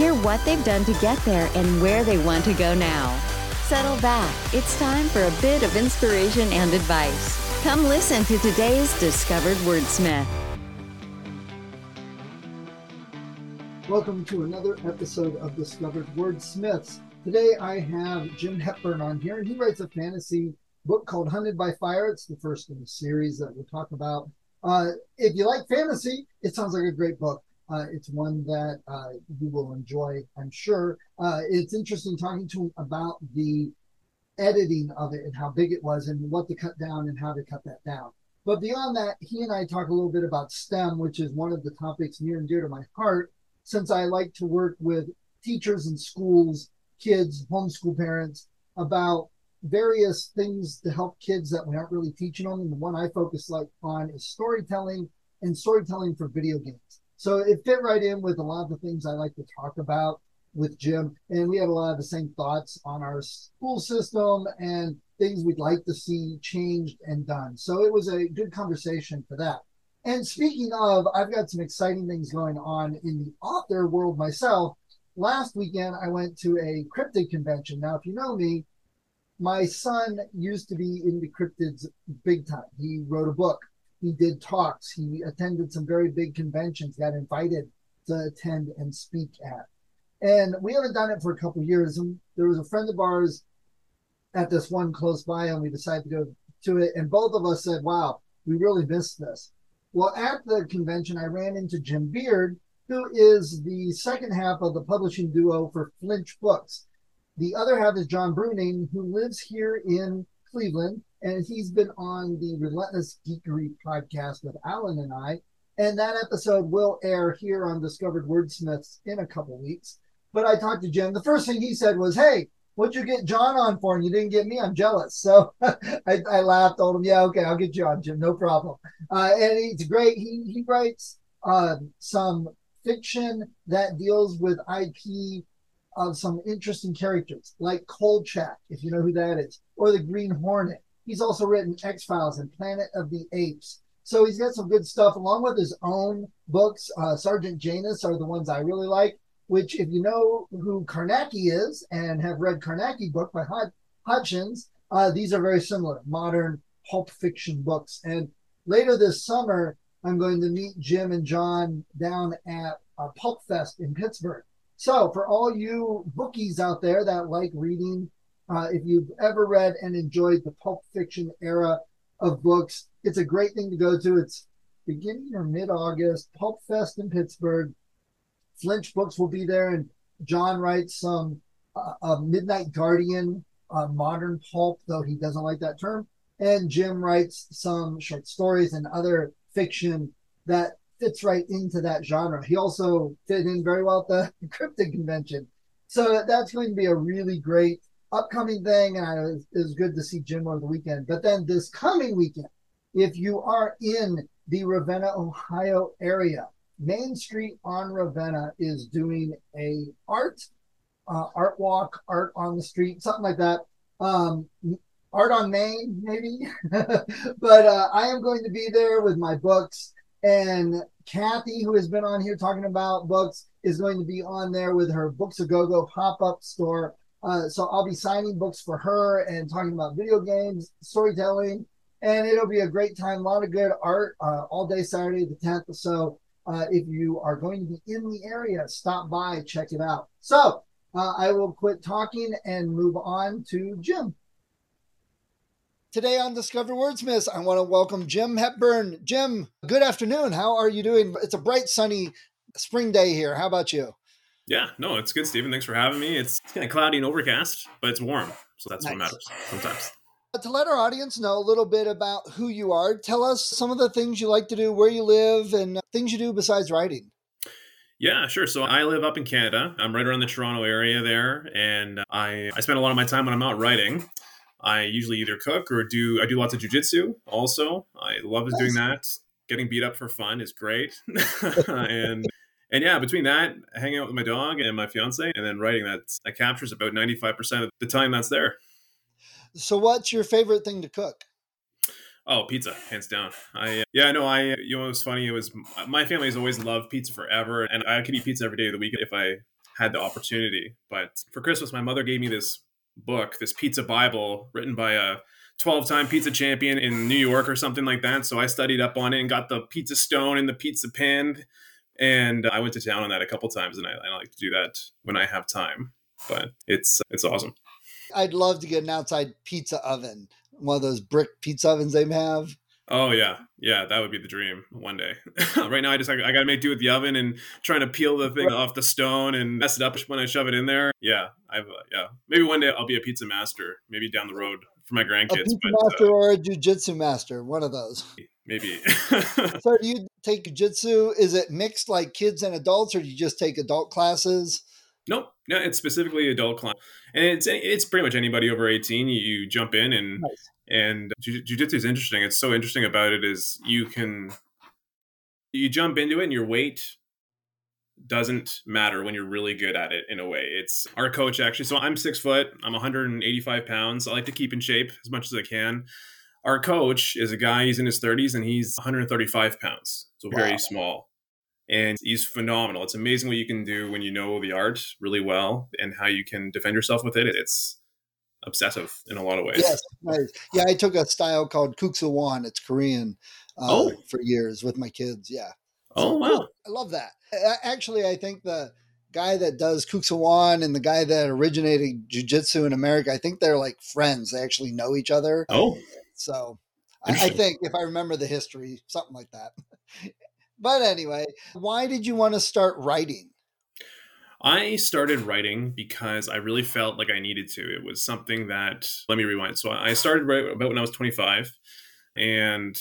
Hear what they've done to get there and where they want to go now. Settle back. It's time for a bit of inspiration and advice. Come listen to today's Discovered Wordsmith. Welcome to another episode of Discovered Wordsmiths. Today I have Jim Hepburn on here, and he writes a fantasy book called Hunted by Fire. It's the first in a series that we'll talk about. Uh, if you like fantasy, it sounds like a great book. Uh, it's one that uh, you will enjoy, I'm sure. Uh, it's interesting talking to him about the editing of it and how big it was and what to cut down and how to cut that down. But beyond that, he and I talk a little bit about STEM, which is one of the topics near and dear to my heart, since I like to work with teachers and schools, kids, homeschool parents about various things to help kids that we aren't really teaching them. And the one I focus like on is storytelling and storytelling for video games. So it fit right in with a lot of the things I like to talk about with Jim. And we had a lot of the same thoughts on our school system and things we'd like to see changed and done. So it was a good conversation for that. And speaking of, I've got some exciting things going on in the author world myself. Last weekend, I went to a cryptid convention. Now, if you know me, my son used to be into cryptids big time. He wrote a book he did talks. He attended some very big conventions, got invited to attend and speak at. And we haven't done it for a couple years. And there was a friend of ours at this one close by, and we decided to go to it. And both of us said, wow, we really missed this. Well, at the convention, I ran into Jim Beard, who is the second half of the publishing duo for Flinch Books. The other half is John Bruning, who lives here in Cleveland and he's been on the Relentless Geekery podcast with Alan and I. And that episode will air here on Discovered Wordsmiths in a couple weeks. But I talked to Jim. The first thing he said was, Hey, what'd you get John on for? And you didn't get me. I'm jealous. So I, I, laughed, told him, Yeah, okay, I'll get you on, Jim. No problem. Uh, and he's great. He, he writes uh, some fiction that deals with IP of some interesting characters, like Kolchak, if you know who that is, or the Green Hornet He's also written X Files and Planet of the Apes. So he's got some good stuff along with his own books. Uh, Sergeant Janus are the ones I really like, which, if you know who Carnacki is and have read Carnacki book by Hud- Hutchins, uh, these are very similar, modern pulp fiction books. And later this summer, I'm going to meet Jim and John down at uh, Pulp Fest in Pittsburgh. So for all you bookies out there that like reading uh, if you've ever read and enjoyed the pulp fiction era of books, it's a great thing to go to. It's beginning or mid August, Pulp Fest in Pittsburgh. Flinch Books will be there, and John writes some uh, Midnight Guardian uh, modern pulp, though he doesn't like that term. And Jim writes some short stories and other fiction that fits right into that genre. He also fit in very well at the Cryptid Convention. So that's going to be a really great upcoming thing, and I, it was good to see Jim over the weekend. But then this coming weekend, if you are in the Ravenna, Ohio area, Main Street on Ravenna is doing a art, uh, art walk, art on the street, something like that. Um, art on Main, maybe. but uh, I am going to be there with my books. And Kathy, who has been on here talking about books, is going to be on there with her Books a Go Go pop up store uh, so I'll be signing books for her and talking about video games, storytelling, and it'll be a great time. A lot of good art uh, all day Saturday the 10th. So uh, if you are going to be in the area, stop by, check it out. So uh, I will quit talking and move on to Jim. Today on Discover Wordsmiths, I want to welcome Jim Hepburn. Jim, good afternoon. How are you doing? It's a bright, sunny spring day here. How about you? Yeah, no, it's good, Stephen. Thanks for having me. It's kind of cloudy and overcast, but it's warm, so that's nice. what matters sometimes. Uh, to let our audience know a little bit about who you are, tell us some of the things you like to do, where you live, and uh, things you do besides writing. Yeah, sure. So I live up in Canada. I'm right around the Toronto area there, and I I spend a lot of my time when I'm out writing. I usually either cook or do I do lots of jujitsu. Also, I love nice. doing that. Getting beat up for fun is great, and and yeah, between that, hanging out with my dog and my fiance, and then writing, that that captures about ninety five percent of the time that's there. So, what's your favorite thing to cook? Oh, pizza, hands down. I yeah, no, I you know it was funny. It was my family has always loved pizza forever, and I could eat pizza every day of the week if I had the opportunity. But for Christmas, my mother gave me this book, this pizza Bible, written by a 12 time pizza champion in New York or something like that. So I studied up on it and got the pizza stone and the pizza pan. And I went to town on that a couple times, and I, I like to do that when I have time. But it's it's awesome. I'd love to get an outside pizza oven one of those brick pizza ovens they have. Oh yeah, yeah, that would be the dream one day. right now, I just I, I got to make do with the oven and trying to peel the thing off the stone and mess it up when I shove it in there. Yeah, I've uh, yeah. Maybe one day I'll be a pizza master. Maybe down the road for my grandkids. A pizza but, master uh, or a jujitsu master, one of those. Maybe. so, do you take jujitsu? Is it mixed like kids and adults, or do you just take adult classes? Nope. No, it's specifically adult class, and it's it's pretty much anybody over eighteen. You, jump in and nice. and jujitsu is interesting. It's so interesting about it is you can you jump into it and your weight doesn't matter when you're really good at it in a way. It's our coach actually. So I'm six foot. I'm 185 pounds. I like to keep in shape as much as I can. Our coach is a guy. He's in his 30s and he's 135 pounds. So wow. very small and he's phenomenal. It's amazing what you can do when you know the art really well and how you can defend yourself with it. It's obsessive in a lot of ways. Yes, nice. yeah. I took a style called Kuk Sool Won. It's Korean. Uh, oh. for years with my kids. Yeah. Oh wow, I love that. Actually, I think the guy that does Kuk Sool Won and the guy that originated jujitsu in America, I think they're like friends. They actually know each other. Oh, so I, I think if I remember the history, something like that. But anyway, why did you want to start writing? I started writing because I really felt like I needed to. It was something that, let me rewind. So I started right about when I was 25. And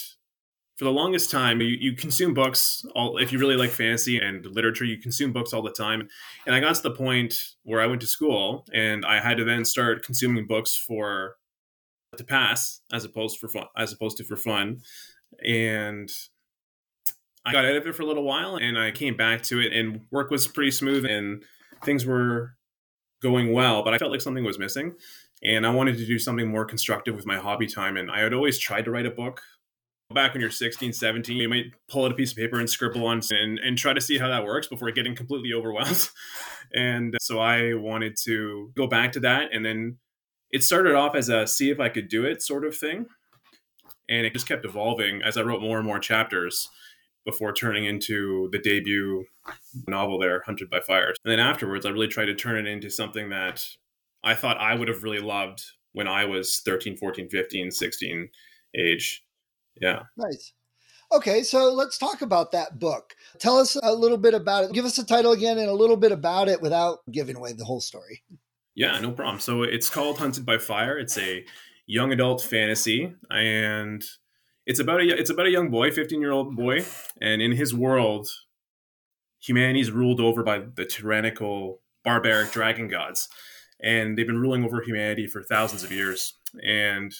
for the longest time, you, you consume books. All if you really like fantasy and literature, you consume books all the time. And I got to the point where I went to school and I had to then start consuming books for to pass as opposed for fun as opposed to for fun. And I got out of it for a little while and I came back to it and work was pretty smooth and things were going well, but I felt like something was missing. And I wanted to do something more constructive with my hobby time. And I had always tried to write a book. Back when you're 16, 17, you might pull out a piece of paper and scribble on and, and try to see how that works before getting completely overwhelmed. and so I wanted to go back to that. And then it started off as a see if I could do it sort of thing. And it just kept evolving as I wrote more and more chapters before turning into the debut novel there, Hunted by Fire. And then afterwards, I really tried to turn it into something that I thought I would have really loved when I was 13, 14, 15, 16 age. Yeah. Nice. Okay, so let's talk about that book. Tell us a little bit about it. Give us the title again and a little bit about it without giving away the whole story. Yeah, no problem. So it's called Hunted by Fire. It's a young adult fantasy and it's about a it's about a young boy, 15 year old boy, and in his world, humanity is ruled over by the tyrannical, barbaric dragon gods, and they've been ruling over humanity for thousands of years. And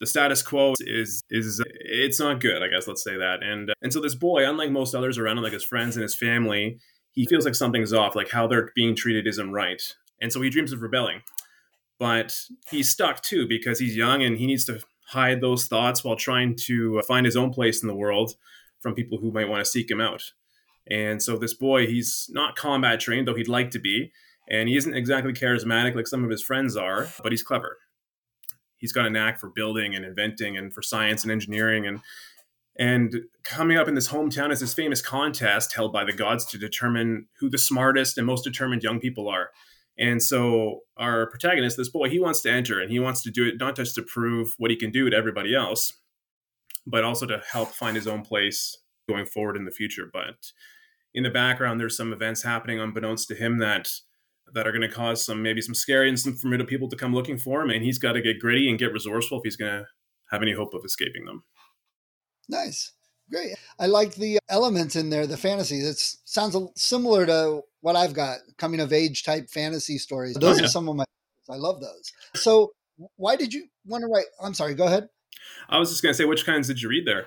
the status quo is is it's not good, I guess. Let's say that. And and so this boy, unlike most others around him, like his friends and his family, he feels like something's off, like how they're being treated isn't right, and so he dreams of rebelling. But he's stuck too because he's young and he needs to hide those thoughts while trying to uh, find his own place in the world from people who might want to seek him out. And so this boy, he's not combat trained, though he'd like to be, and he isn't exactly charismatic like some of his friends are, but he's clever. He's got a knack for building and inventing and for science and engineering and and coming up in this hometown is this famous contest held by the gods to determine who the smartest and most determined young people are. And so our protagonist, this boy, he wants to enter and he wants to do it not just to prove what he can do to everybody else, but also to help find his own place going forward in the future. But in the background, there's some events happening unbeknownst to him that that are going to cause some maybe some scary and some formidable people to come looking for him, and he's got to get gritty and get resourceful if he's going to have any hope of escaping them. Nice. Great. I like the elements in there, the fantasy. It sounds similar to what I've got, coming of age type fantasy stories. Oh, those oh, yeah. are some of my. I love those. So, why did you want to write? I'm sorry. Go ahead. I was just going to say, which kinds did you read there?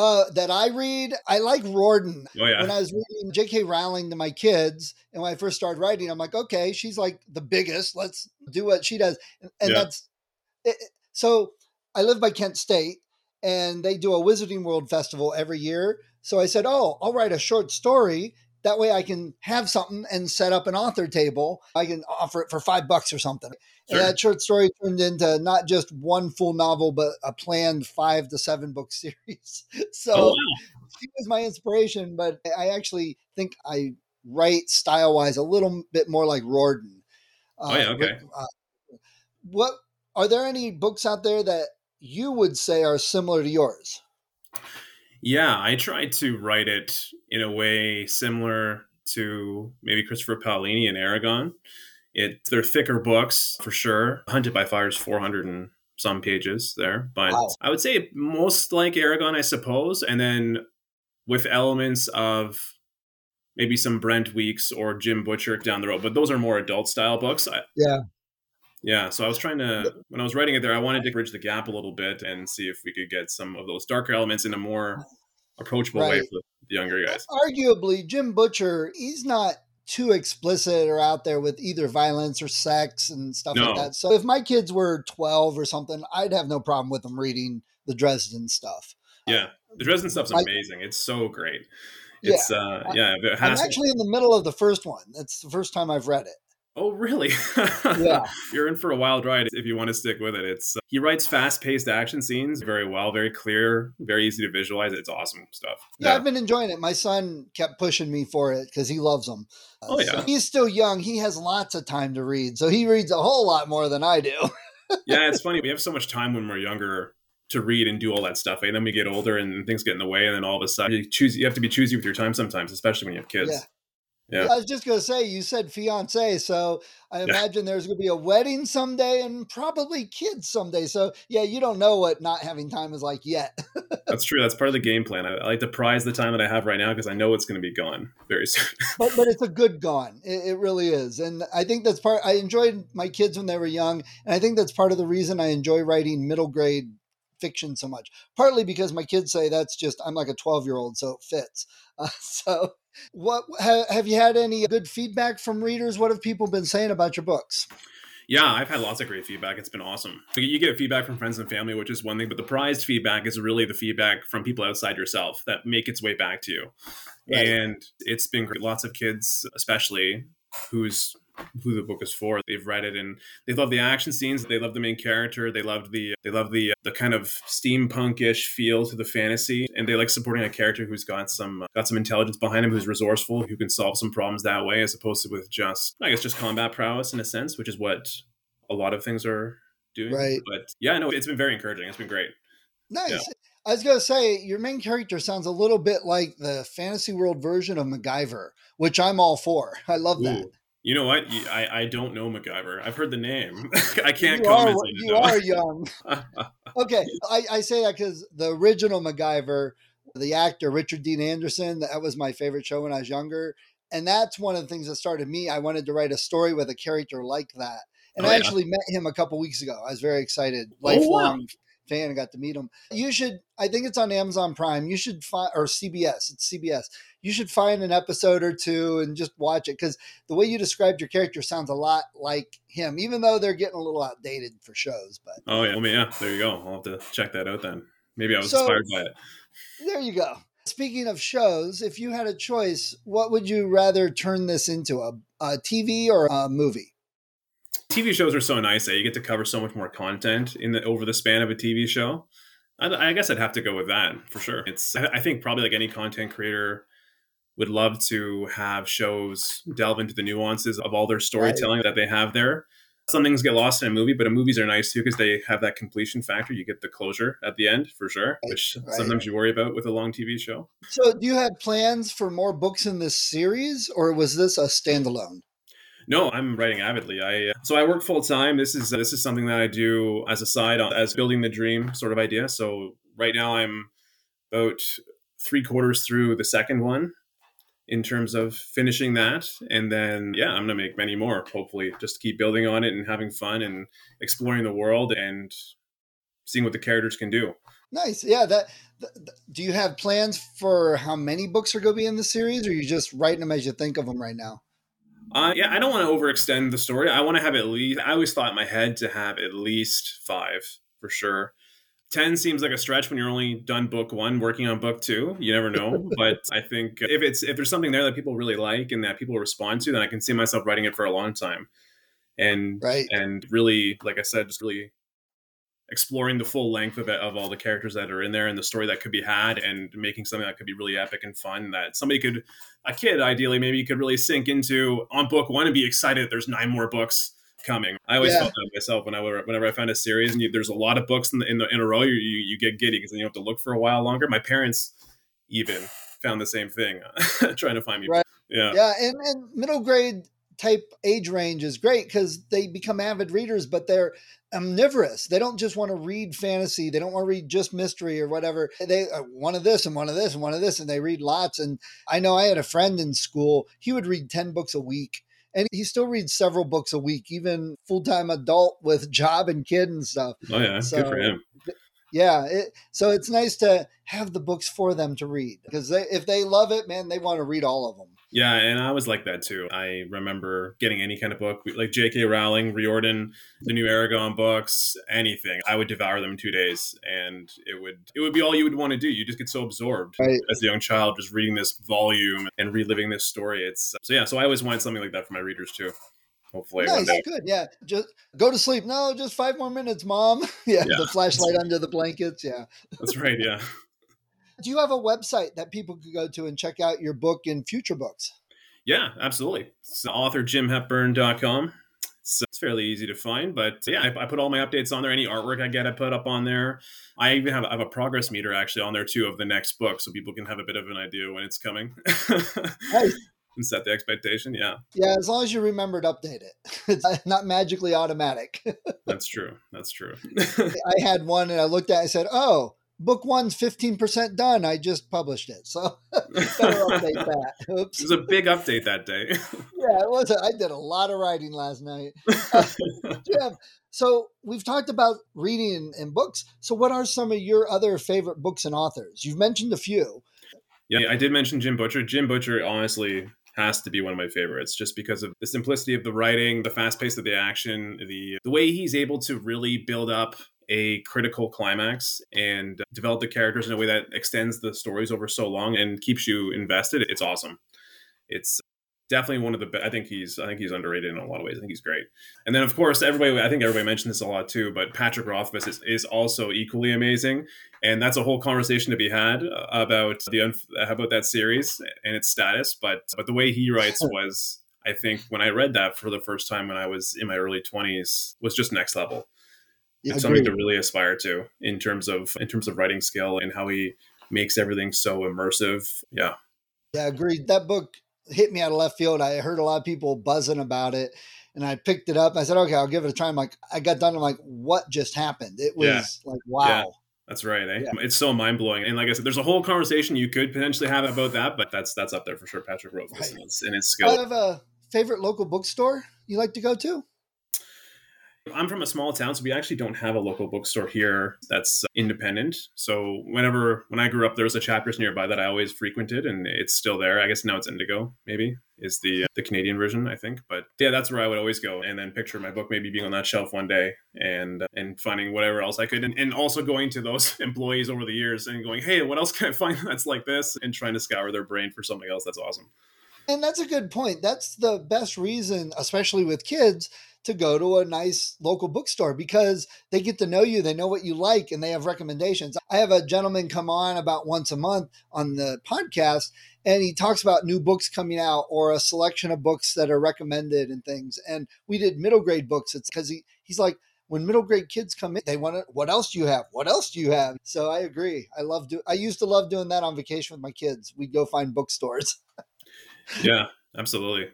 Uh, that I read, I like Riordan. Oh, yeah. When I was reading J.K. Rowling to my kids, and when I first started writing, I'm like, okay, she's like the biggest. Let's do what she does, and, and yeah. that's it, so. I live by Kent State, and they do a Wizarding World festival every year. So I said, "Oh, I'll write a short story. That way, I can have something and set up an author table. I can offer it for five bucks or something." Sure. And that short story turned into not just one full novel, but a planned five to seven book series. so oh, wow. she was my inspiration, but I actually think I write style wise a little bit more like Riordan. oh yeah, okay. Uh, what are there any books out there that you would say are similar to yours. Yeah, I tried to write it in a way similar to maybe Christopher Paolini and Eragon. It they're thicker books for sure. Hunted by Fire is 400 and some pages there, but wow. I would say most like Eragon, I suppose, and then with elements of maybe some Brent Weeks or Jim Butcher down the road. But those are more adult style books. Yeah. Yeah, so I was trying to when I was writing it there, I wanted to bridge the gap a little bit and see if we could get some of those darker elements in a more approachable right. way for the younger guys. Arguably, Jim Butcher, he's not too explicit or out there with either violence or sex and stuff no. like that. So if my kids were 12 or something, I'd have no problem with them reading the Dresden stuff. Yeah. The Dresden stuff's amazing. it's so great. It's yeah. uh yeah, I'm actually in the middle of the first one. That's the first time I've read it. Oh, really? yeah. You're in for a wild ride if you want to stick with it. It's uh, he writes fast-paced action scenes very well, very clear, very easy to visualize. It's awesome stuff. Yeah, yeah. I've been enjoying it. My son kept pushing me for it because he loves them. Uh, oh yeah. So he's still young. He has lots of time to read, so he reads a whole lot more than I do. yeah, it's funny. We have so much time when we're younger to read and do all that stuff, and then we get older and things get in the way, and then all of a sudden you choose. You have to be choosy with your time sometimes, especially when you have kids. Yeah. Yeah. I was just going to say, you said fiance, so I imagine yeah. there's going to be a wedding someday and probably kids someday. So, yeah, you don't know what not having time is like yet. That's true. That's part of the game plan. I, I, like to prize the time that I have right now because I know it's going to be gone very soon. but, but it's a good gone. It, it really is. And I think that's part, I enjoyed my kids when they were young. And I think that's part of the reason I enjoy writing middle grade fiction so much. Partly because my kids say that's just I'm like a 12 year old, so it fits. Uh, so, what have you had any good feedback from readers? What have people been saying about your books? Yeah, I've had lots of great feedback. It's been awesome. You get feedback from friends and family, which is one thing, but the prized feedback is really the feedback from people outside yourself that make its way back to you. Right. And it's been great. Lots of kids, especially whose who the book is for. They've read it and they love the action scenes. They love the main character. They love the they love the the kind of steampunkish feel to the fantasy, and they like supporting a character who's got some uh, got some intelligence behind him, who's resourceful, who can solve some problems that way, as opposed to with just I guess just combat prowess in a sense, which is what a lot of things are doing. Right. But yeah, no, it's been very encouraging. It's been great. Nice. Yeah. I was gonna say your main character sounds a little bit like the fantasy world version of MacGyver, which I'm all for. I love Ooh. that. You know what? I, I don't know MacGyver. I've heard the name. I can't you comment. Are, you are young. okay, I, I say that because the original MacGyver, the actor Richard Dean Anderson, that was my favorite show when I was younger, and that's one of the things that started me. I wanted to write a story with a character like that, and oh, I yeah. actually met him a couple weeks ago. I was very excited. Lifelong. Oh, wow fan and got to meet him. You should, I think it's on Amazon Prime. You should find, or CBS, it's CBS. You should find an episode or two and just watch it because the way you described your character sounds a lot like him, even though they're getting a little outdated for shows. But oh yeah, well, yeah, there you go. I'll have to check that out then. Maybe I was so, inspired by it. There you go. Speaking of shows, if you had a choice, what would you rather turn this into a, a TV or a movie? TV shows are so nice that you get to cover so much more content in the over the span of a TV show. I, I guess I'd have to go with that for sure. It's I, I think probably like any content creator would love to have shows delve into the nuances of all their storytelling right. that they have there. Some things get lost in a movie, but movies are nice too because they have that completion factor. You get the closure at the end for sure, right. which right. sometimes you worry about with a long TV show. So, do you have plans for more books in this series, or was this a standalone? No, I'm writing avidly. I uh, so I work full time. This is this is something that I do as a side as building the dream sort of idea. So right now I'm about three quarters through the second one in terms of finishing that. And then, yeah, I'm to make many more, hopefully, just keep building on it and having fun and exploring the world and seeing what the characters can do. Nice. Yeah. That, that do you have plans for how many books are going to be in the series, or are you just writing them as you think of them right now? Uh, yeah, I don't want to overextend the story. I want to have at least. I always thought in my head to have at least five for sure. 10 seems like a stretch when you're only done book one working on book two you never know but i think if it's if there's something there that people really like and that people respond to then i can see myself writing it for a long time and right. and really like i said just really exploring the full length of it of all the characters that are in there and the story that could be had and making something that could be really epic and fun that somebody could a kid ideally maybe could really sink into on book one and be excited there's nine more books coming. I always yeah. felt that myself when I whenever I found a series and you, there's a lot of books in the, in, the, in a row, you, you, you get giddy because then you have to look for a while longer. My parents even found the same thing, trying to find me. Right. Yeah, yeah, and and middle grade type age range is great because they become avid readers, but they're omnivorous. They don't just want to read fantasy. They don't want to read just mystery or whatever. They uh, one of this and one of this and one of this, and they read lots. And I know I had a friend in school. He would read ten books a week and he still reads several books a week, even full time adult with job and kid and stuff. Oh yeah, so, good for him. Yeah, it, so it's nice to have the books for them to read because they, if they love it, man, they want to read all of them. Yeah, and I was like that too. I remember getting any kind of book, like J.K. Rowling, Riordan, the new Eragon books, anything. I would devour them in two days, and it would it would be all you would want to do. You just get so absorbed right. as a young child, just reading this volume and reliving this story. It's so yeah. So I always wanted something like that for my readers too. Hopefully, nice, good, yeah. Just go to sleep. No, just five more minutes, mom. yeah, yeah. the flashlight under the blankets. Yeah, that's right. Yeah. Do you have a website that people could go to and check out your book and future books? Yeah, absolutely. It's authorjimhepburn.com. So uh, it's fairly easy to find, but yeah, I, I, put all my updates on there. Any artwork I get, I put up on there. I even have, I have a progress meter actually on there too of the next book, so people can have a bit of an idea when it's coming. nice. And set the expectation. Yeah. Yeah, as long as you remember to update it, it's not magically automatic. That's true. That's true. I had one and I looked at. it, I said, "Oh, book one's 15% done. I just published it. So better update that. Oops. It was a big update that day. yeah, it was. I did a lot of writing last night. Jim, so we've talked about reading and books. So what are some of your other favorite books and authors? You've mentioned a few. Yeah, I did mention Jim Butcher. Jim Butcher, honestly, has to be one of my favorites just because of the simplicity of the writing, the fast pace of the action, the the way he's able to really build up a critical climax and develop the characters in a way that extends the stories over so long and keeps you invested. It's awesome. It's definitely one of the best. I think he's I think he's underrated in a lot of ways. I think he's great. And then of course everybody I think everybody mentioned this a lot too, but Patrick Rothfuss is, is also equally amazing. And that's a whole conversation to be had uh, about the about that series and its status. But but the way he writes was I think when I read that for the first time when I was in my early twenties was just next level yeah, it's something to really aspire to in terms of in terms of writing skill and how he makes everything so immersive. Yeah. Yeah, agreed. That book hit me out of left field. I heard a lot of people buzzing about it and I picked it up. I said, okay, I'll give it a try. I'm like, I got done. I'm like, what just happened? It was yeah. like, wow. Yeah. That's right. Eh? Yeah. It's so mind blowing. And like I said, there's a whole conversation you could potentially have about that, but that's that's up there for sure. Patrick Rothfuss right. and, its, skill. I have a favorite local bookstore you like to go to? I'm from a small town, so we actually don't have a local bookstore here that's independent. So whenever when I grew up, there was a Chapters nearby that I always frequented, and it's still there. I guess now it's Indigo, maybe is the uh, the Canadian version, I think. But yeah, that's where I would always go, and then picture my book maybe being on that shelf one day, and uh, and finding whatever else I could, and, and also going to those employees over the years and going, hey, what else can I find that's like this, and trying to scour their brain for something else that's awesome. And that's a good point. That's the best reason, especially with kids to go to a nice local bookstore because they get to know you, they know what you like, and they have recommendations. I have a gentleman come on about once a month on the podcast, and he talks about new books coming out or a selection of books that are recommended and things. And we did middle grade books. It's because he he's like, when middle grade kids come in, they want to, what else do you have? What else do you have? So I agree. I love do I used to love doing that on vacation with my kids. We'd go find bookstores. yeah, absolutely.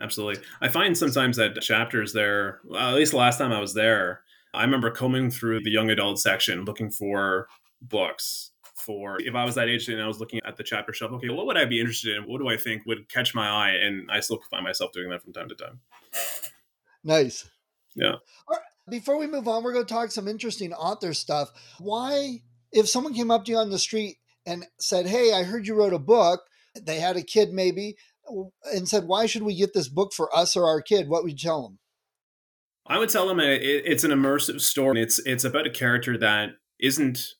Absolutely. I find sometimes that chapters there, at least the last time I was there, I remember combing through the young adult section looking for books for if I was that age and I was looking at the chapter shelf, okay, what would I be interested in? What do I think would catch my eye? And I still find myself doing that from time to time. Nice. Yeah. Before we move on, we're going to talk some interesting author stuff. Why, if someone came up to you on the street and said, Hey, I heard you wrote a book, they had a kid maybe, and said, Why should we get this book for us or our kid? What would you tell them? I would tell them eh, it's an immersive story. It's it's about a character that isn't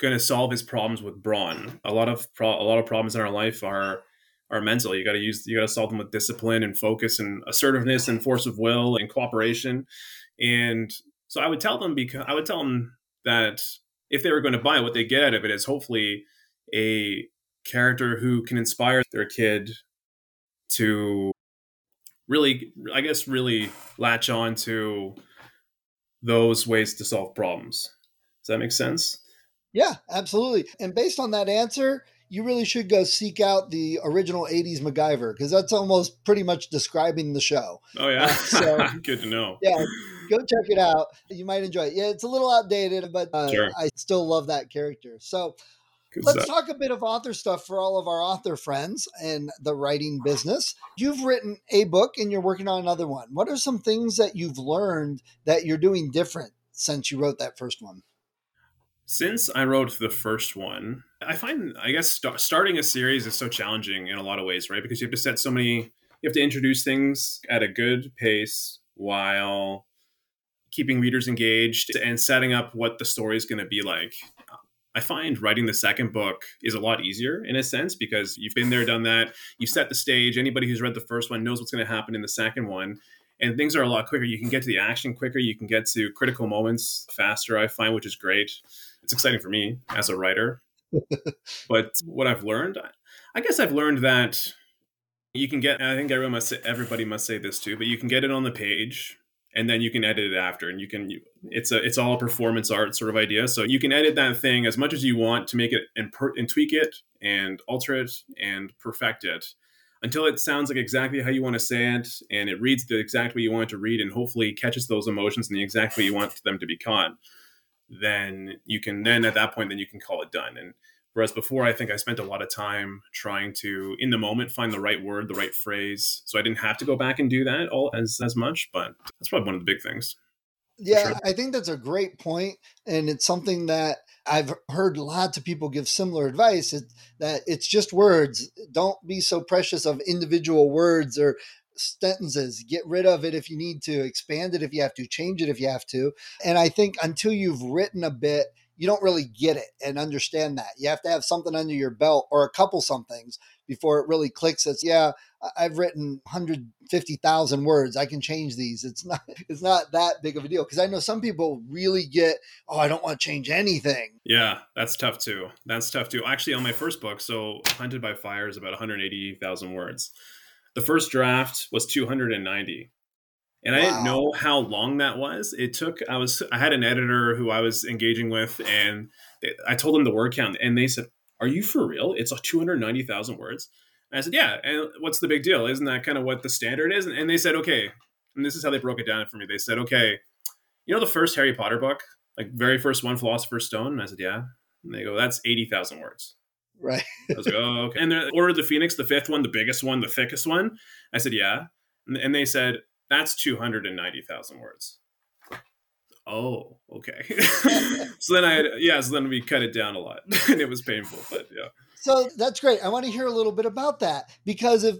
going to solve his problems with brawn. A lot of pro- a lot of problems in our life are are mental. You got to use you got to solve them with discipline and focus and assertiveness and force of will and cooperation. And so I would tell them because I would tell them that if they were going to buy it, what they get out of it is hopefully a character who can inspire their kid to really, I guess, really latch on to those ways to solve problems. Does that make sense? Yeah, absolutely. And based on that answer, you really should go seek out the original 80s MacGyver because that's almost pretty much describing the show. Oh, yeah. Uh, so, Good to know. Yeah, go check it out. You might enjoy it. Yeah, it's a little outdated, but uh, sure. I still love that character. So, Let's talk a bit of author stuff for all of our author friends in the writing business. You've written a book and you're working on another one. What are some things that you've learned that you're doing different since you wrote that first one? Since I wrote the first one, I find, I guess, st- starting a series is so challenging in a lot of ways, right? Because you have to set so many, you have to introduce things at a good pace while keeping readers engaged and setting up what the story is going to be like. I find writing the second book is a lot easier in a sense because you've been there, done that. You set the stage. Anybody who's read the first one knows what's going to happen in the second one. And things are a lot quicker. You can get to the action quicker. You can get to critical moments faster, I find, which is great. It's exciting for me as a writer. but what I've learned, I guess I've learned that you can get, I think everyone must say, everybody must say this too, but you can get it on the page and then you can edit it after and you can it's a it's all a performance art sort of idea. So you can edit that thing as much as you want to make it and, per, and tweak it and alter it and perfect it until it sounds like exactly how you want to say it and it reads the exact way you want it to read and hopefully catches those emotions in the exact way you want them to be caught. Then you can then at that point then you can call it done. And Whereas before, I think I spent a lot of time trying to, in the moment, find the right word, the right phrase. So I didn't have to go back and do that all as as much. But that's probably one of the big things. Yeah, sure. I think that's a great point, and it's something that I've heard lots of people give similar advice. It, that it's just words. Don't be so precious of individual words or sentences. Get rid of it if you need to, expand it if you have to, change it if you have to. And I think until you've written a bit you don't really get it and understand that. You have to have something under your belt or a couple somethings before it really clicks. It's yeah, I've written 150,000 words. I can change these. It's not it's not that big of a deal because I know some people really get, "Oh, I don't want to change anything." Yeah, that's tough too. That's tough too. Actually, on my first book, so Hunted by Fire is about 180,000 words. The first draft was 290 and I didn't know how long that was. It took I was I had an editor who I was engaging with, and I told them the word count, and they said, "Are you for real? It's two hundred ninety thousand words." And I said, "Yeah." And what's the big deal? Isn't that kind of what the standard is? And they said, "Okay." And this is how they broke it down for me. They said, "Okay, you know the first Harry Potter book, like very first one, Philosopher's Stone." And I said, "Yeah." And they go, "That's eighty thousand words." Right. I was like, "Oh, okay." And the Order of the Phoenix, the fifth one, the biggest one, the thickest one. I said, "Yeah." And they said, that's 290,000 words. Oh, okay. so then I had, yeah, so then we cut it down a lot and it was painful, but yeah. So that's great. I want to hear a little bit about that because if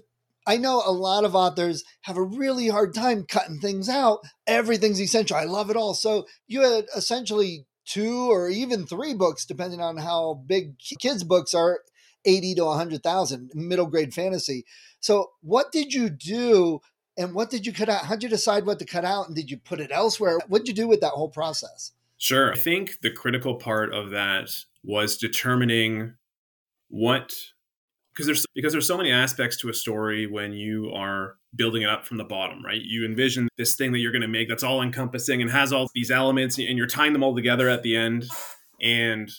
I know a lot of authors have a really hard time cutting things out. Everything's essential. I love it all. So you had essentially two or even three books, depending on how big kids' books are, 80 to 100,000 middle grade fantasy. So, what did you do and what did you cut out? How'd you decide what to cut out? And did you put it elsewhere? What'd you do with that whole process? Sure. I think the critical part of that was determining what because there's because there's so many aspects to a story when you are building it up from the bottom, right? You envision this thing that you're going to make that's all encompassing and has all these elements and you're tying them all together at the end. And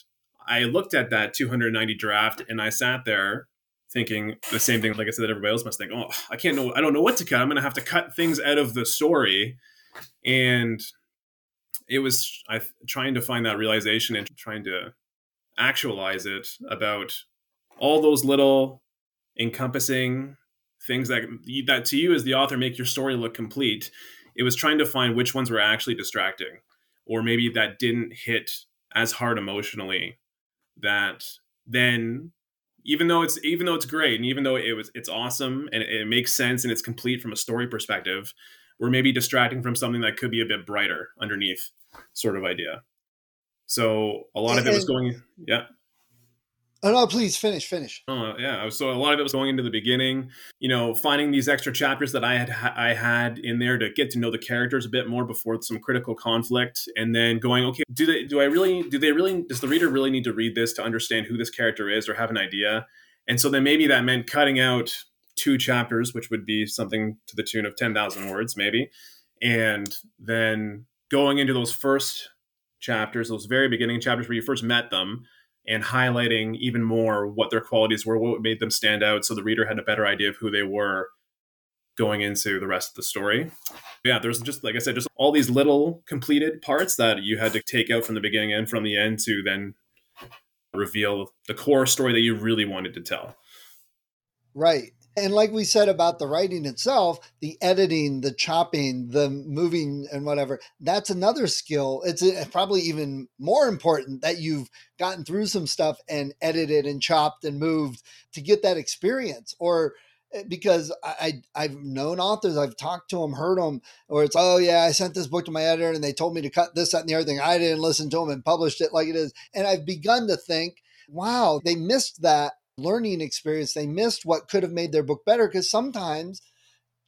I looked at that 290 draft and I sat there thinking the same thing like i said that everybody else must think oh i can't know i don't know what to cut. I'm going to have to cut things out of the story. And it was i trying to find that realization and trying to actualize it about all those little encompassing things that that to you as the author make your story look complete. It was trying to find which ones were actually distracting or maybe that didn't hit as hard emotionally that then even though it's even though it's great and even though it was it's awesome and it, makes sense and it's complete from a story perspective we're maybe distracting from something that could be a bit brighter underneath sort of idea. So a lot of it was going yeah Oh no! Please finish. Finish. Oh yeah. So a lot of it was going into the beginning. You know, finding these extra chapters that I had I had in there to get to know the characters a bit more before some critical conflict, and then going, okay, do they do I really do they really does the reader really need to read this to understand who this character is or have an idea? And so then maybe that meant cutting out two chapters, which would be something to the tune of ten thousand words, maybe, and then going into those first chapters, those very beginning chapters where you first met them and highlighting even more what their qualities were, what made them stand out, so the reader had a better idea of who they were going into the rest of the story. Yeah, there's just like I said, just all these little completed parts that you had to take out from the beginning and from the end to then reveal the core story that you really wanted to tell. Right. And like we said about the writing itself, the editing, the chopping, the moving, and whatever, that's another skill. It's uh, probably even more important that you've gotten through some stuff and edited and chopped and moved to get that experience. Or eh, because I, I have known authors, I've talked to them, heard them, or it's oh yeah, I sent this book to my editor and they told me to cut this, that, and the other thing. I didn't listen to them and published it like it is, and I've begun to think, wow, they missed that learning experience. They missed what could have made their book better because sometimes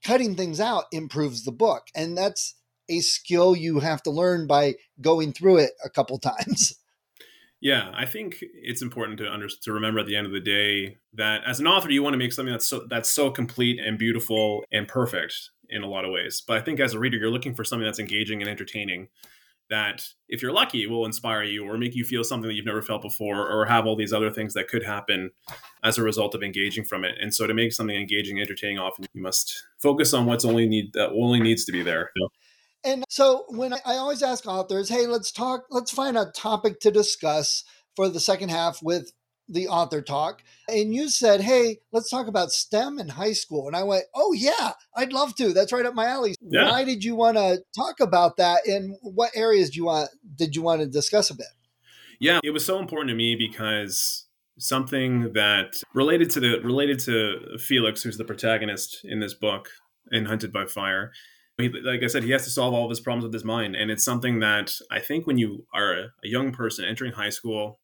cutting things out improves the book. And that's a skill you have to learn by going through it a couple times. Yeah, I think it's important to under, to remember at the end of the day that as an author, you want to make something that's so that's so complete and beautiful and perfect in a lot of ways. But I think as a reader, you're looking for something that's engaging and entertaining that if you're lucky will inspire you or make you feel something that you've never felt before or have all these other things that could happen as a result of engaging from it. And so to make something engaging entertaining often you must focus on what's only need that only needs to be there. And so when I, I always ask authors hey let's talk let's find a topic to discuss for the second half with the author talk and you said hey let's talk about stem in high school and i went oh yeah i'd love to that's right up my alley yeah. why did you want to talk about that and what areas do you want did you want to discuss a bit yeah it was so important to me because something that related to the related to felix who's the protagonist in this book in hunted by fire he, like I said, he has to solve all of his problems with his mind. And it's something that I think when you are a, a young person entering high school,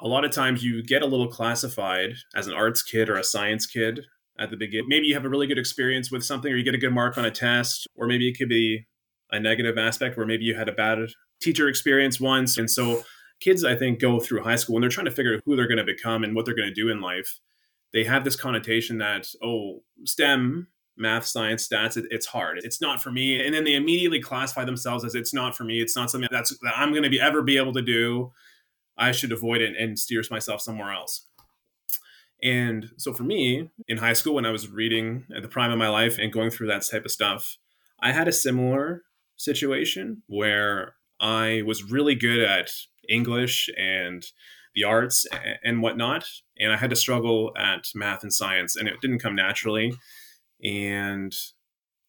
a lot of times you get a little classified as an arts kid or a science kid at the beginning. Maybe you have a really good experience with something, or you get a good mark on a test, or maybe it could be a negative aspect where maybe you had a bad teacher experience once. And so kids, I think, go through high school and they're trying to figure out who they're going to become and what they're going to do in life. They have this connotation that, oh, STEM, math, science, stats, it, it's hard. It's not for me. And then they immediately classify themselves as it's not for me. It's not something that's that I'm going to be ever be able to do. I should avoid it and steer myself somewhere else. And so for me, in high school, when I was reading at the prime of my life and going through that type of stuff, I had a similar situation where I was really good at English and the arts and whatnot. And I had to struggle at math and science, and it didn't come naturally. And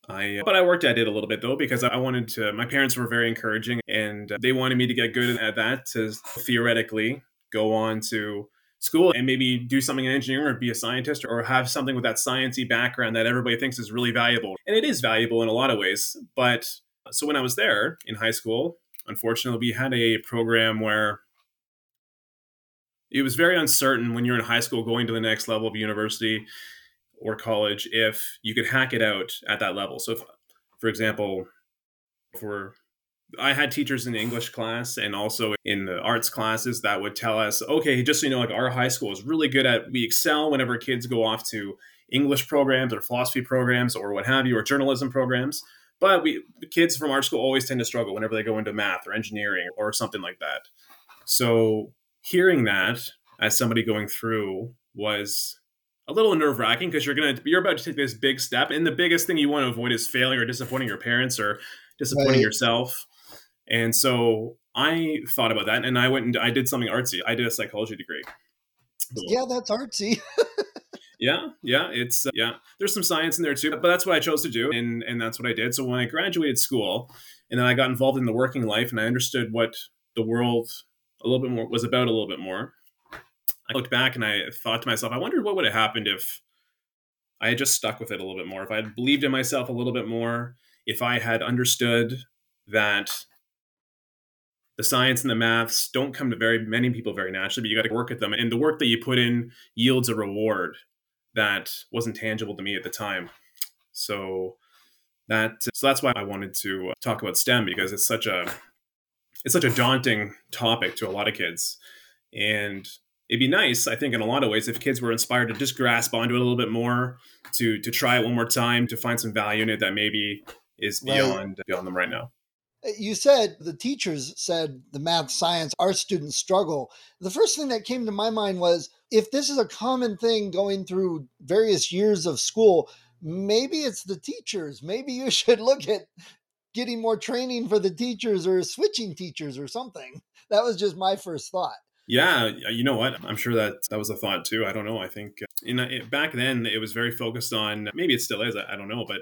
I, uh, but I worked at it a little bit though because I wanted to. My parents were very encouraging, and they wanted me to get good at that to theoretically go on to school and maybe do something in engineering or be a scientist or have something with that sciencey background that everybody thinks is really valuable. And it is valuable in a lot of ways. But so when I was there in high school, unfortunately, we had a program where it was very uncertain when you're in high school going to the next level of university or college if you could hack it out at that level. So, if, for example, for I had teachers in the English class and also in the arts classes that would tell us, okay, just so you know, like our high school is really good at we excel whenever kids go off to English programs or philosophy programs or what have you, or journalism programs. But we kids from our school always tend to struggle whenever they go into math or engineering or something like that. So hearing that as somebody going through was a little nerve wracking because you're gonna you're about to take this big step, and the biggest thing you want to avoid is failing or disappointing your parents or disappointing right. yourself. And so I thought about that and I went and I did something artsy. I did a psychology degree. Yeah, that's artsy. yeah, yeah, it's uh, yeah. There's some science in there too, but that's what I chose to do, and and that's what I did. So when I graduated school, and then I got involved in the working life, and I understood what the world a little bit more was about a little bit more. I looked back and I thought to myself, I wondered what would have happened if I had just stuck with it a little bit more, if I had believed in myself a little bit more, if I had understood that the science and the maths don't come to very many people very naturally, but you got to work at them. And the work that you put in yields a reward that wasn't tangible to me at the time. So that so that's why I wanted to talk about STEM because it's such a it's such a daunting topic to a lot of kids. And it'd be nice, I think, in a lot of ways, if kids were inspired to just grasp onto it a little bit more, to to try it one more time, to find some value in it that maybe is beyond right. beyond them right now. Uh, you said the teachers said the math, science, our students struggle. The first thing that came to my mind was if this is a common thing going through various years of school, maybe it's the teachers. Maybe you should look at getting more training for the teachers or switching teachers or something. That was just my first thought. Yeah, you know what? I'm sure that that was a thought too. I don't know. I think uh, in back then it was very focused on maybe it still is. I don't know, but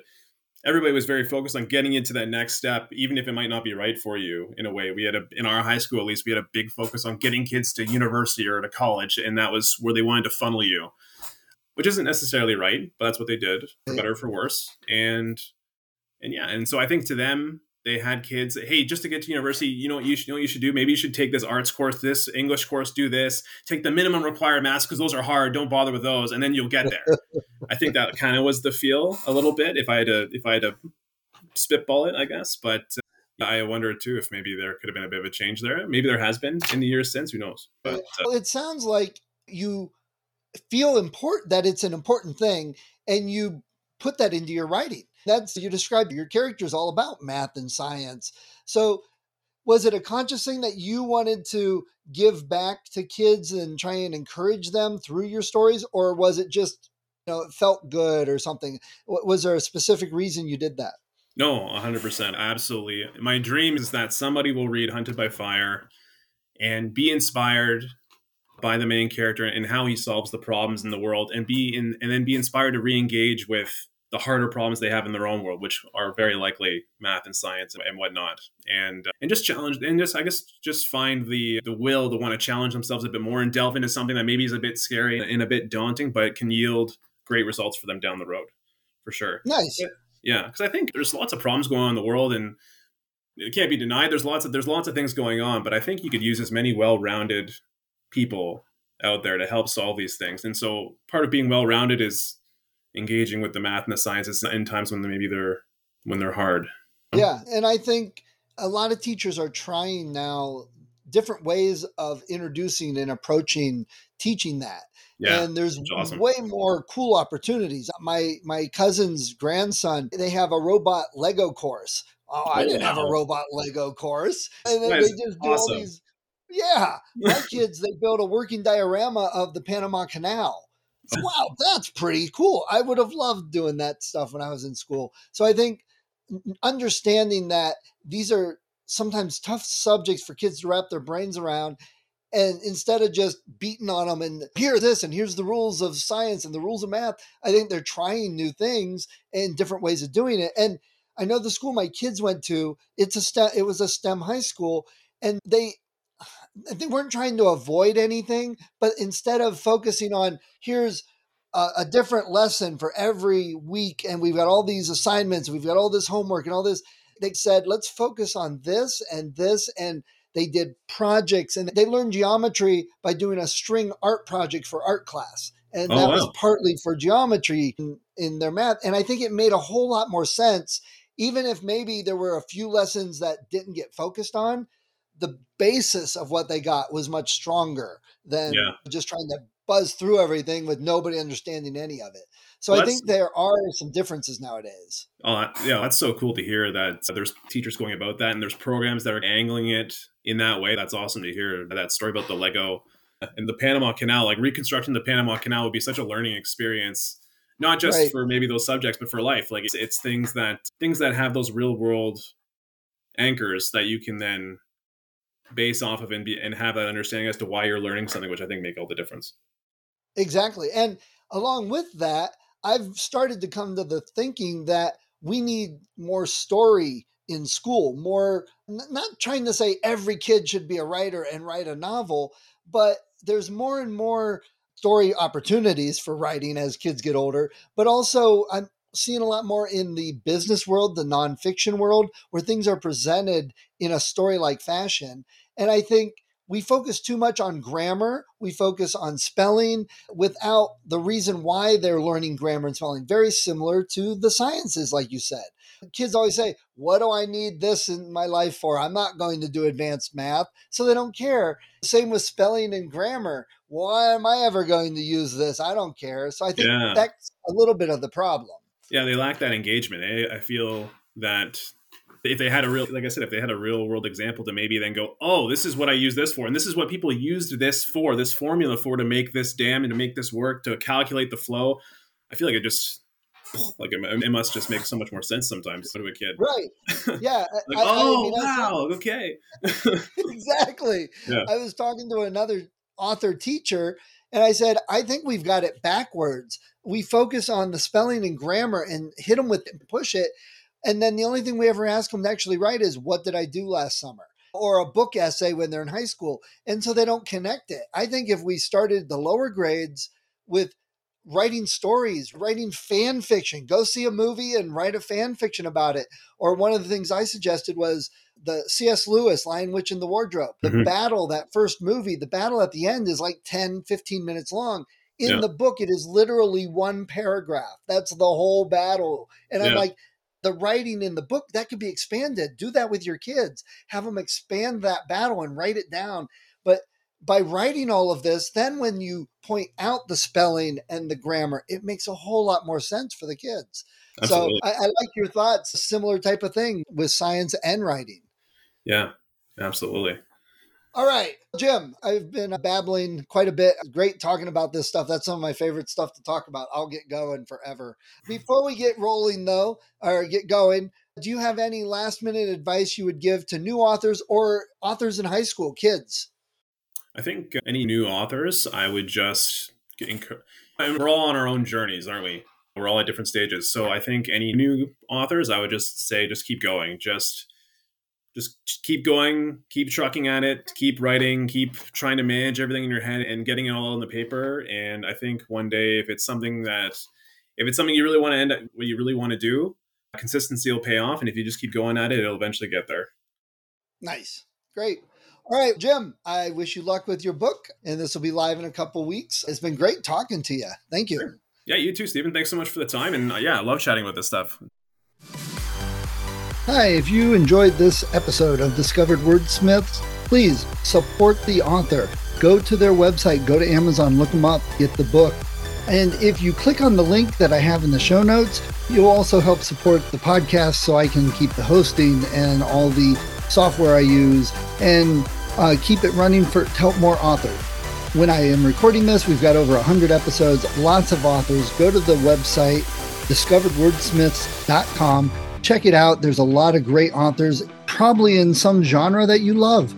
everybody was very focused on getting into that next step, even if it might not be right for you in a way. We had a, in our high school, at least, we had a big focus on getting kids to university or to college, and that was where they wanted to funnel you, which isn't necessarily right, but that's what they did, for better or for worse. And, and yeah, and so I think to them, they had kids hey just to get to university you know what you should you know what you should do? Maybe you should take this arts course this english course do this. Take the minimum required maths because those are hard don't bother with those and then you'll get there. I think that kind of was the feel a little bit if i had to if i had to spitball it i guess but uh, i wonder too if maybe there could have been a bit of a change there. Maybe there has been in the years since who knows? But uh, well, it sounds like you feel important that it's an important thing and you put that into your writing that's you described your character is all about math and science. So was it a conscious thing that you wanted to give back to kids and try and encourage them through your stories or was it just you know it felt good or something? Was there a specific reason you did that? No 100% absolutely. My dream is that somebody will read hunted by fire and be inspired by the main character and how he solves the problems in the world and be in and then be inspired to re-engage with the harder problems they have in their own world, which are very likely math and science and whatnot, and uh, and just challenge and just I guess just find the the will to want to challenge themselves a bit more and delve into something that maybe is a bit scary and a bit daunting, but can yield great results for them down the road, for sure. Nice. Yeah, because I think there's lots of problems going on in the world, and it can't be denied. There's lots of there's lots of things going on, but I think you could use as many well-rounded people out there to help solve these things. And so part of being well-rounded is engaging with the math and the sciences in times when maybe they're when they're hard. Yeah, and I think a lot of teachers are trying now different ways of introducing and approaching teaching that. Yeah, and there's awesome. way more cool opportunities. My my cousin's grandson, they have a robot Lego course. Oh, I didn't have a robot Lego course. And then they just do awesome. all these yeah, my kids they built a working diorama of the Panama Canal wow, that's pretty cool. I would have loved doing that stuff when I was in school. So I think understanding that these are sometimes tough subjects for kids to wrap their brains around. And instead of just beating on them and here this and here's the rules of science and the rules of math, I think they're trying new things and different ways of doing it. And I know the school my kids went to, it's a STEM, it was a STEM high school, and they they weren't trying to avoid anything, but instead of focusing on here's a, a, different lesson for every week, and we've got all these assignments, we've got all this homework and all this, they said let's focus on this and this, and they did projects and they learned geometry by doing a string art project for art class. And oh, that wow. was partly for geometry in, in their math. And I think it made a whole lot more sense, even if maybe there were a few lessons that didn't get focused on the basis of what they got was much stronger than yeah. just trying to buzz through everything with nobody understanding any of it. So well, I think there are some differences nowadays. Oh, yeah, that's so cool to hear that there's teachers going about that and there's programs that are angling it in that way. That's awesome to hear that story about the Lego and the Panama Canal. Like reconstructing the Panama Canal would be such a learning experience, not just right. for maybe those subjects, but for life. Like it's, it's things that things that have those real world anchors that you can then base off of and be and have that understanding as to why you're learning something, which I think make all the difference. Exactly. And along with that, I've started to come to the thinking that we need more story in school, more not trying to say every kid should be a writer and write a novel, but there's more and more story opportunities for writing as kids get older, but also I'm seeing a lot more in the business world, the nonfiction world, where things are presented in a story like fashion. And I think we focus too much on grammar. We focus on spelling without the reason why they're learning grammar and spelling. Very similar to the sciences, like you said. Kids always say, What do I need this in my life for? I'm not going to do advanced math. So they don't care. Same with spelling and grammar. Why am I ever going to use this? I don't care. So I think yeah. that's a little bit of the problem. Yeah, they lack that engagement. Eh? I feel that if they had a real like i said if they had a real world example to maybe then go oh this is what i use this for and this is what people used this for this formula for to make this dam and to make this work to calculate the flow i feel like it just like it, it must just make so much more sense sometimes to a kid right yeah like, I, oh I mean, wow okay exactly yeah. i was talking to another author teacher and i said i think we've got it backwards we focus on the spelling and grammar and hit them with push it and then the only thing we ever ask them to actually write is, What did I do last summer? Or a book essay when they're in high school. And so they don't connect it. I think if we started the lower grades with writing stories, writing fan fiction, go see a movie and write a fan fiction about it. Or one of the things I suggested was the C.S. Lewis, Lion Witch in the Wardrobe. The mm-hmm. battle, that first movie, the battle at the end is like 10, 15 minutes long. In yeah. the book, it is literally one paragraph. That's the whole battle. And yeah. I'm like, the writing in the book that could be expanded. Do that with your kids. Have them expand that battle and write it down. But by writing all of this, then when you point out the spelling and the grammar, it makes a whole lot more sense for the kids. Absolutely. So I, I like your thoughts. Similar type of thing with science and writing. Yeah, absolutely. All right, Jim, I've been uh, babbling quite a bit. Great talking about this stuff. That's some of my favorite stuff to talk about. I'll get going forever. Before we get rolling, though, or get going, do you have any last minute advice you would give to new authors or authors in high school, kids? I think any new authors, I would just. And we're all on our own journeys, aren't we? We're all at different stages. So I think any new authors, I would just say, just keep going. Just just keep going, keep trucking at it, keep writing, keep trying to manage everything in your head and getting it all on the paper. And I think one day, if it's something that, if it's something you really want to end, up, what you really want to do, consistency will pay off. And if you just keep going at it, it'll eventually get there. Nice, great. All right, Jim, I wish you luck with your book, and this will be live in a couple weeks. It's been great talking to you. Thank you. Sure. Yeah, you too, Stephen. Thanks so much for the time. And uh, yeah, I love chatting about this stuff. Hi, if you enjoyed this episode of Discovered Wordsmiths, please support the author. Go to their website, go to Amazon, look them up, get the book. And if you click on the link that I have in the show notes, you'll also help support the podcast so I can keep the hosting and all the software I use and uh, keep it running for to help more authors. When I am recording this, we've got over 100 episodes, lots of authors. Go to the website, discoveredwordsmiths.com Check it out. There's a lot of great authors, probably in some genre that you love.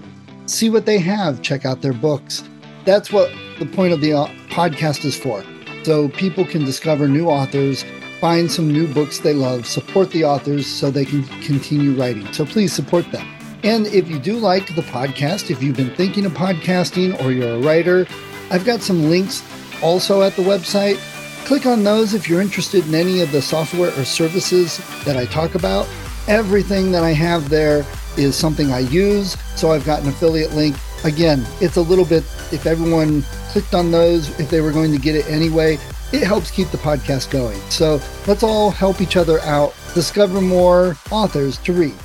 See what they have, check out their books. That's what the point of the uh, podcast is for. So people can discover new authors, find some new books they love, support the authors so they can continue writing. So please support them. And if you do like the podcast, if you've been thinking of podcasting or you're a writer, I've got some links also at the website Click on those if you're interested in any of the software or services that I talk about. Everything that I have there is something I use, so I've got an affiliate link. Again, it's a little bit, if everyone clicked on those, if they were going to get it anyway, it helps keep the podcast going. So let's all help each other out, discover more authors to read.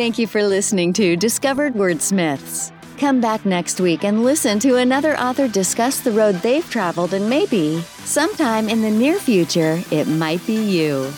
Thank you for listening to Discovered Wordsmiths. Come back next week and listen to another author discuss the road they've traveled, and maybe, sometime in the near future, it might be you.